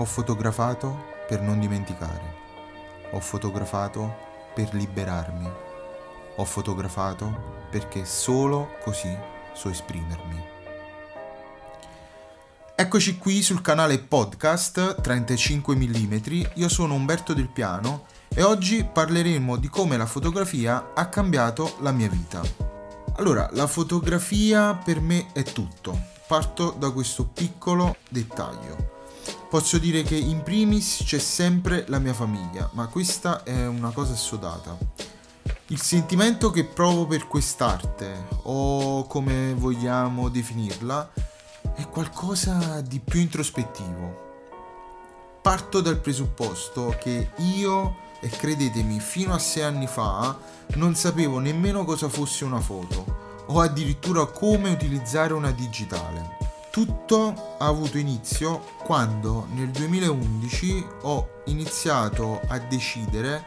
Ho fotografato per non dimenticare. Ho fotografato per liberarmi. Ho fotografato perché solo così so esprimermi. Eccoci qui sul canale podcast 35 mm. Io sono Umberto Del Piano e oggi parleremo di come la fotografia ha cambiato la mia vita. Allora, la fotografia per me è tutto. Parto da questo piccolo dettaglio. Posso dire che in primis c'è sempre la mia famiglia, ma questa è una cosa assodata. Il sentimento che provo per quest'arte, o come vogliamo definirla, è qualcosa di più introspettivo. Parto dal presupposto che io, e credetemi, fino a sei anni fa non sapevo nemmeno cosa fosse una foto, o addirittura come utilizzare una digitale. Tutto ha avuto inizio quando nel 2011 ho iniziato a decidere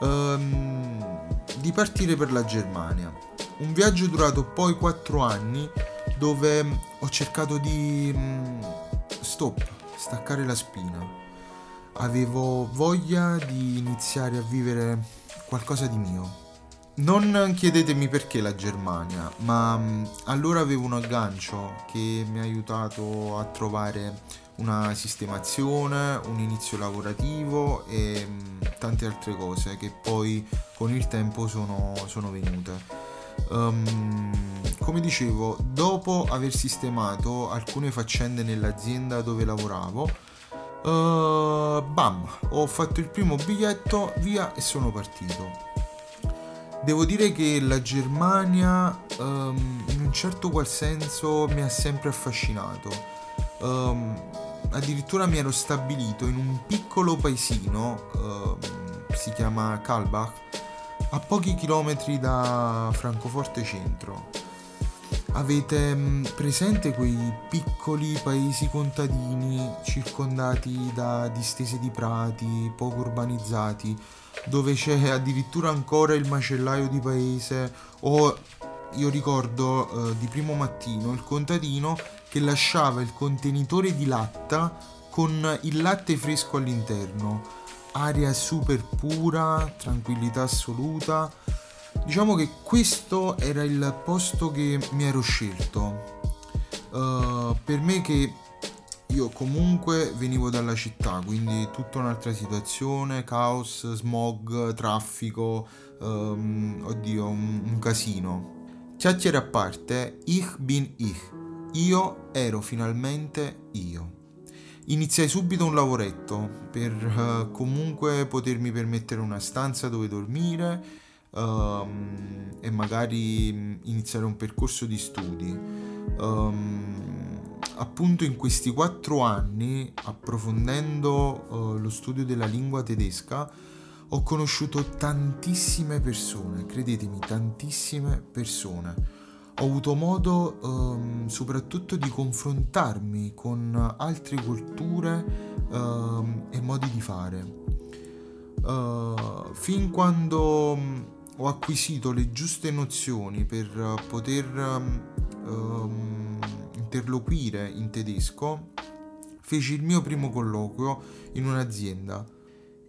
um, di partire per la Germania. Un viaggio durato poi 4 anni dove ho cercato di um, stop, staccare la spina. Avevo voglia di iniziare a vivere qualcosa di mio non chiedetemi perché la Germania, ma mm, allora avevo un aggancio che mi ha aiutato a trovare una sistemazione, un inizio lavorativo e mm, tante altre cose che poi con il tempo sono, sono venute. Um, come dicevo, dopo aver sistemato alcune faccende nell'azienda dove lavoravo, uh, bam, ho fatto il primo biglietto, via e sono partito Devo dire che la Germania um, in un certo qual senso mi ha sempre affascinato. Um, addirittura mi ero stabilito in un piccolo paesino, um, si chiama Kalbach, a pochi chilometri da Francoforte centro. Avete presente quei piccoli paesi contadini circondati da distese di prati, poco urbanizzati? Dove c'è addirittura ancora il macellaio di paese. O io ricordo eh, di primo mattino il contadino che lasciava il contenitore di latta con il latte fresco all'interno. Aria super pura tranquillità assoluta. Diciamo che questo era il posto che mi ero scelto. Uh, per me che io comunque venivo dalla città, quindi tutta un'altra situazione, caos, smog, traffico, um, oddio, un, un casino. Chiacchiere a parte, ich bin ich. Io ero finalmente io. Iniziai subito un lavoretto per uh, comunque potermi permettere una stanza dove dormire um, e magari iniziare un percorso di studi. Um, appunto in questi quattro anni, approfondendo uh, lo studio della lingua tedesca, ho conosciuto tantissime persone, credetemi, tantissime persone. Ho avuto modo um, soprattutto di confrontarmi con altre culture um, e modi di fare. Uh, fin quando um, ho acquisito le giuste nozioni per poter um, interloquire in tedesco, feci il mio primo colloquio in un'azienda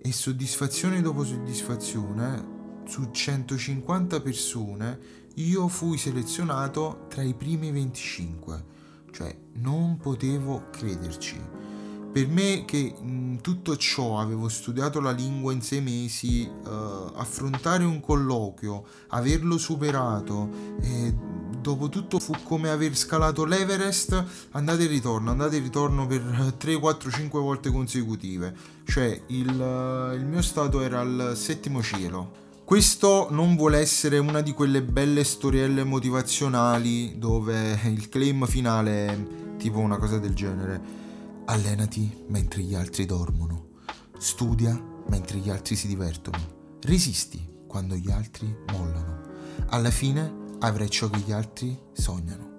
e soddisfazione dopo soddisfazione, su 150 persone, io fui selezionato tra i primi 25. Cioè, non potevo crederci. Per me che in tutto ciò avevo studiato la lingua in sei mesi, uh, affrontare un colloquio, averlo superato e dopo tutto fu come aver scalato l'Everest andate e ritorno, andate e ritorno per 3, 4, 5 volte consecutive. Cioè il, il mio stato era al settimo cielo. Questo non vuole essere una di quelle belle storielle motivazionali dove il claim finale è tipo una cosa del genere. Allenati mentre gli altri dormono. Studia mentre gli altri si divertono. Resisti quando gli altri mollano. Alla fine avrai ciò che gli altri sognano.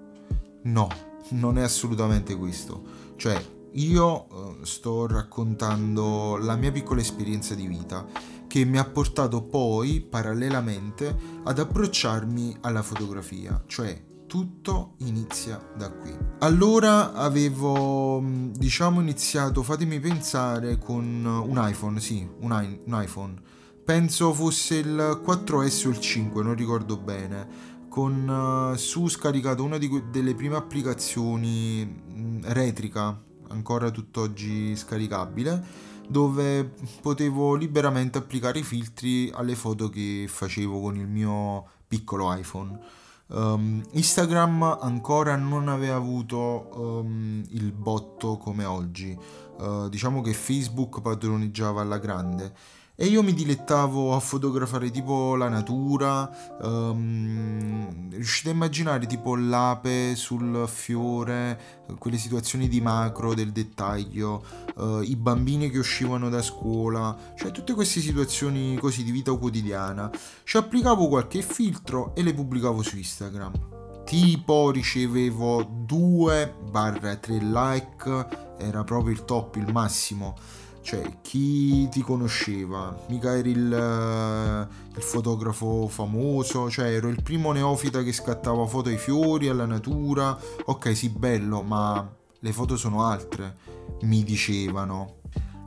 No, non è assolutamente questo. Cioè, io uh, sto raccontando la mia piccola esperienza di vita che mi ha portato poi, parallelamente, ad approcciarmi alla fotografia. Cioè, tutto inizia da qui. Allora avevo, diciamo, iniziato, fatemi pensare, con un iPhone, sì, un, un iPhone. Penso fosse il 4S o il 5, non ricordo bene con uh, su scaricato una que- delle prime applicazioni mh, Retrica, ancora tutt'oggi scaricabile, dove potevo liberamente applicare i filtri alle foto che facevo con il mio piccolo iPhone. Um, Instagram ancora non aveva avuto um, il botto come oggi, uh, diciamo che Facebook padroneggiava alla grande e io mi dilettavo a fotografare tipo la natura, um, riuscite a immaginare tipo l'ape sul fiore, quelle situazioni di macro, del dettaglio, uh, i bambini che uscivano da scuola, cioè tutte queste situazioni così di vita quotidiana. Ci applicavo qualche filtro e le pubblicavo su Instagram. Tipo ricevevo 2-3 like, era proprio il top, il massimo cioè chi ti conosceva, mica eri il, eh, il, fotografo famoso, cioè ero il primo neofita che scattava foto ai fiori, alla natura, ok sì bello, ma le foto sono altre, mi dicevano.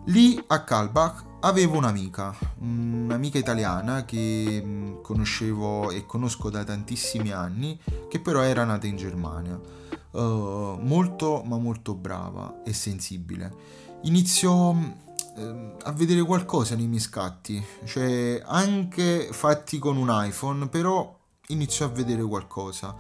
Lì a Kalbach avevo un'amica, un'amica italiana che mm, conoscevo e conosco da tantissimi anni, che però era nata in Germania. Uh, molto ma molto brava e sensibile. Iniziò Ehm, a vedere qualcosa nei miei scatti, cioè anche fatti con un iPhone, però inizio a vedere qualcosa,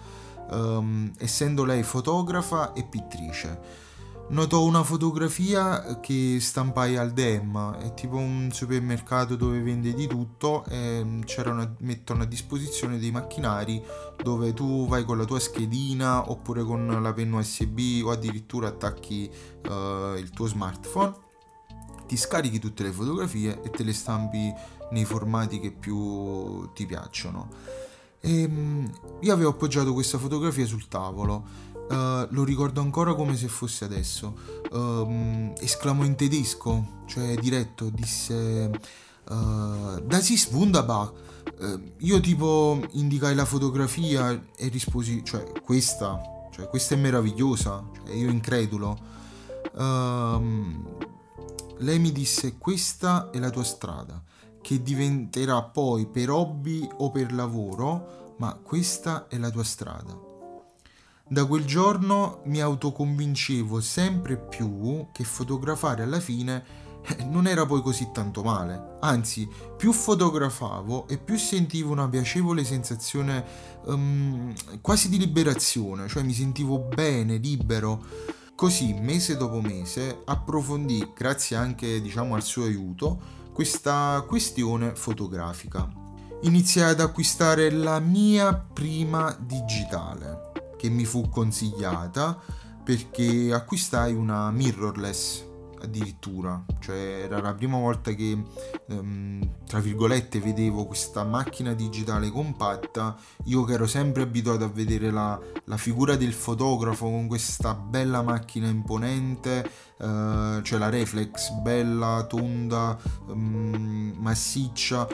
um, essendo lei fotografa e pittrice. Notò una fotografia che stampai al DEM, è tipo un supermercato dove vende di tutto e una, mettono a disposizione dei macchinari dove tu vai con la tua schedina oppure con la penna USB o addirittura attacchi uh, il tuo smartphone ti scarichi tutte le fotografie e te le stampi nei formati che più ti piacciono. E, ehm, io avevo appoggiato questa fotografia sul tavolo, uh, lo ricordo ancora come se fosse adesso. Um, esclamò in tedesco, cioè diretto, disse uh, Das ist wunderbar. Uh, io tipo indicai la fotografia e risposi, cioè questa, cioè questa è meravigliosa, cioè, io incredulo. Um, lei mi disse questa è la tua strada, che diventerà poi per hobby o per lavoro, ma questa è la tua strada. Da quel giorno mi autoconvincevo sempre più che fotografare alla fine eh, non era poi così tanto male. Anzi, più fotografavo e più sentivo una piacevole sensazione um, quasi di liberazione, cioè mi sentivo bene, libero. Così, mese dopo mese, approfondì, grazie anche diciamo, al suo aiuto, questa questione fotografica. Iniziai ad acquistare la mia prima digitale, che mi fu consigliata perché acquistai una mirrorless addirittura, cioè era la prima volta che um, tra virgolette vedevo questa macchina digitale compatta, io che ero sempre abituato a vedere la, la figura del fotografo con questa bella macchina imponente, uh, cioè la reflex bella, tonda, um, massiccia,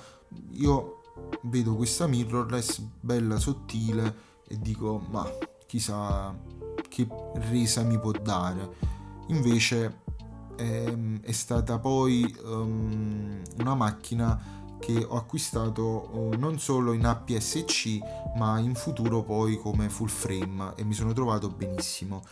io vedo questa mirrorless bella sottile e dico ma chissà che resa mi può dare. Invece è, ehm, è stata poi um, una macchina che ho acquistato uh, non solo in APS-C ma in futuro poi come full frame e mi sono trovato benissimo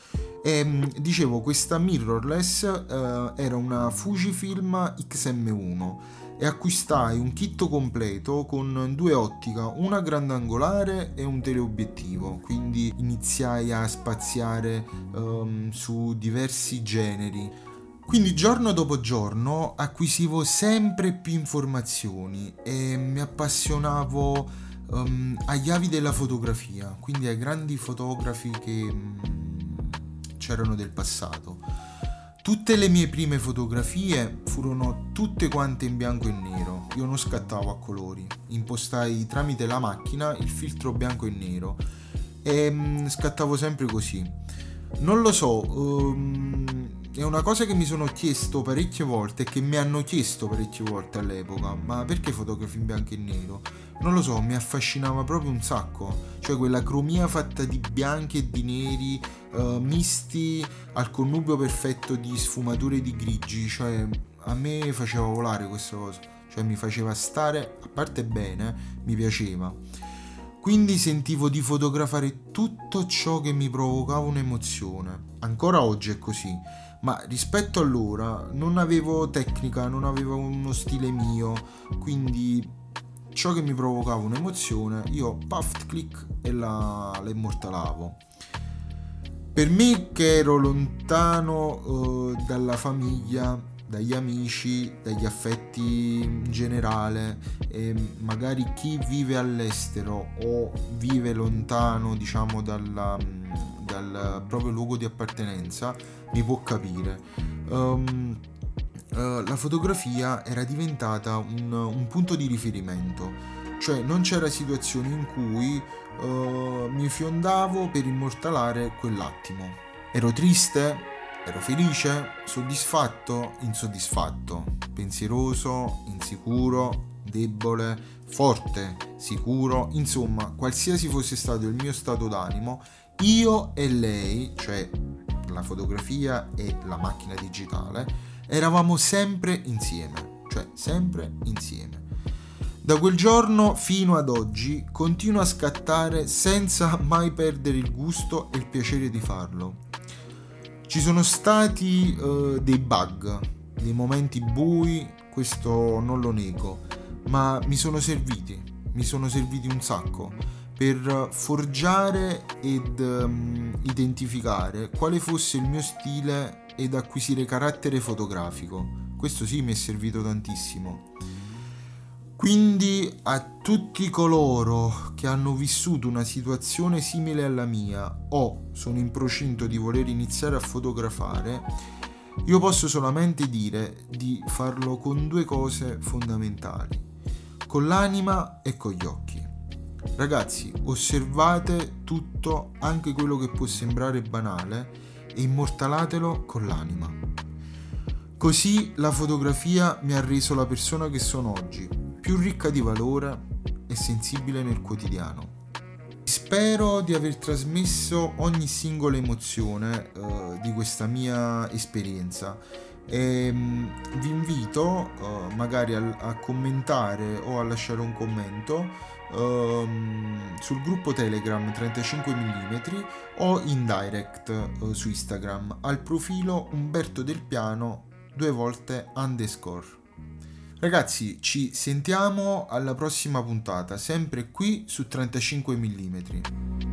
e um, dicevo questa mirrorless uh, era una Fujifilm XM1 e acquistai un kit completo con due ottica, una grandangolare e un teleobiettivo, quindi iniziai a spaziare um, su diversi generi quindi giorno dopo giorno acquisivo sempre più informazioni e mi appassionavo um, agli avi della fotografia, quindi ai grandi fotografi che um, c'erano del passato. Tutte le mie prime fotografie furono tutte quante in bianco e nero, io non scattavo a colori, impostai tramite la macchina il filtro bianco e nero. E um, scattavo sempre così. Non lo so, um, è una cosa che mi sono chiesto parecchie volte e che mi hanno chiesto parecchie volte all'epoca, ma perché fotografi in bianco e nero? Non lo so, mi affascinava proprio un sacco, cioè quella cromia fatta di bianchi e di neri uh, misti al connubio perfetto di sfumature di grigi, cioè a me faceva volare questa cosa, cioè mi faceva stare, a parte bene, mi piaceva. Quindi sentivo di fotografare tutto ciò che mi provocava un'emozione. Ancora oggi è così, ma rispetto allora non avevo tecnica, non avevo uno stile mio, quindi ciò che mi provocava un'emozione io puff click e la, la immortalavo. Per me che ero lontano uh, dalla famiglia, dagli amici, dagli affetti in generale e magari chi vive all'estero o vive lontano diciamo dalla, dal proprio luogo di appartenenza mi può capire. Um, uh, la fotografia era diventata un, un, punto di riferimento, cioè non c'era situazione in cui uh, mi fiondavo per immortalare quell'attimo. Ero triste, Ero felice, soddisfatto, insoddisfatto, pensieroso, insicuro, debole, forte, sicuro, insomma, qualsiasi fosse stato il mio stato d'animo, io e lei, cioè la fotografia e la macchina digitale, eravamo sempre insieme, cioè sempre insieme. Da quel giorno fino ad oggi continuo a scattare senza mai perdere il gusto e il piacere di farlo. Ci sono stati uh, dei bug, dei momenti bui, questo non lo nego, ma mi sono serviti, mi sono serviti un sacco per forgiare ed um, identificare quale fosse il mio stile ed acquisire carattere fotografico. Questo sì mi è servito tantissimo. Quindi a tutti coloro che hanno vissuto una situazione simile alla mia o sono in procinto di voler iniziare a fotografare, io posso solamente dire di farlo con due cose fondamentali, con l'anima e con gli occhi. Ragazzi, osservate tutto, anche quello che può sembrare banale, e immortalatelo con l'anima. Così la fotografia mi ha reso la persona che sono oggi, più ricca di valore e sensibile nel quotidiano. Spero di aver trasmesso ogni singola emozione uh, di questa mia esperienza e um, vi invito uh, magari a, a, commentare o a lasciare un commento um, sul gruppo Telegram 35 mm o in direct uh, su Instagram al profilo Umberto Del Piano due volte underscore. Ragazzi, ci sentiamo alla prossima puntata, sempre qui su 35 mm.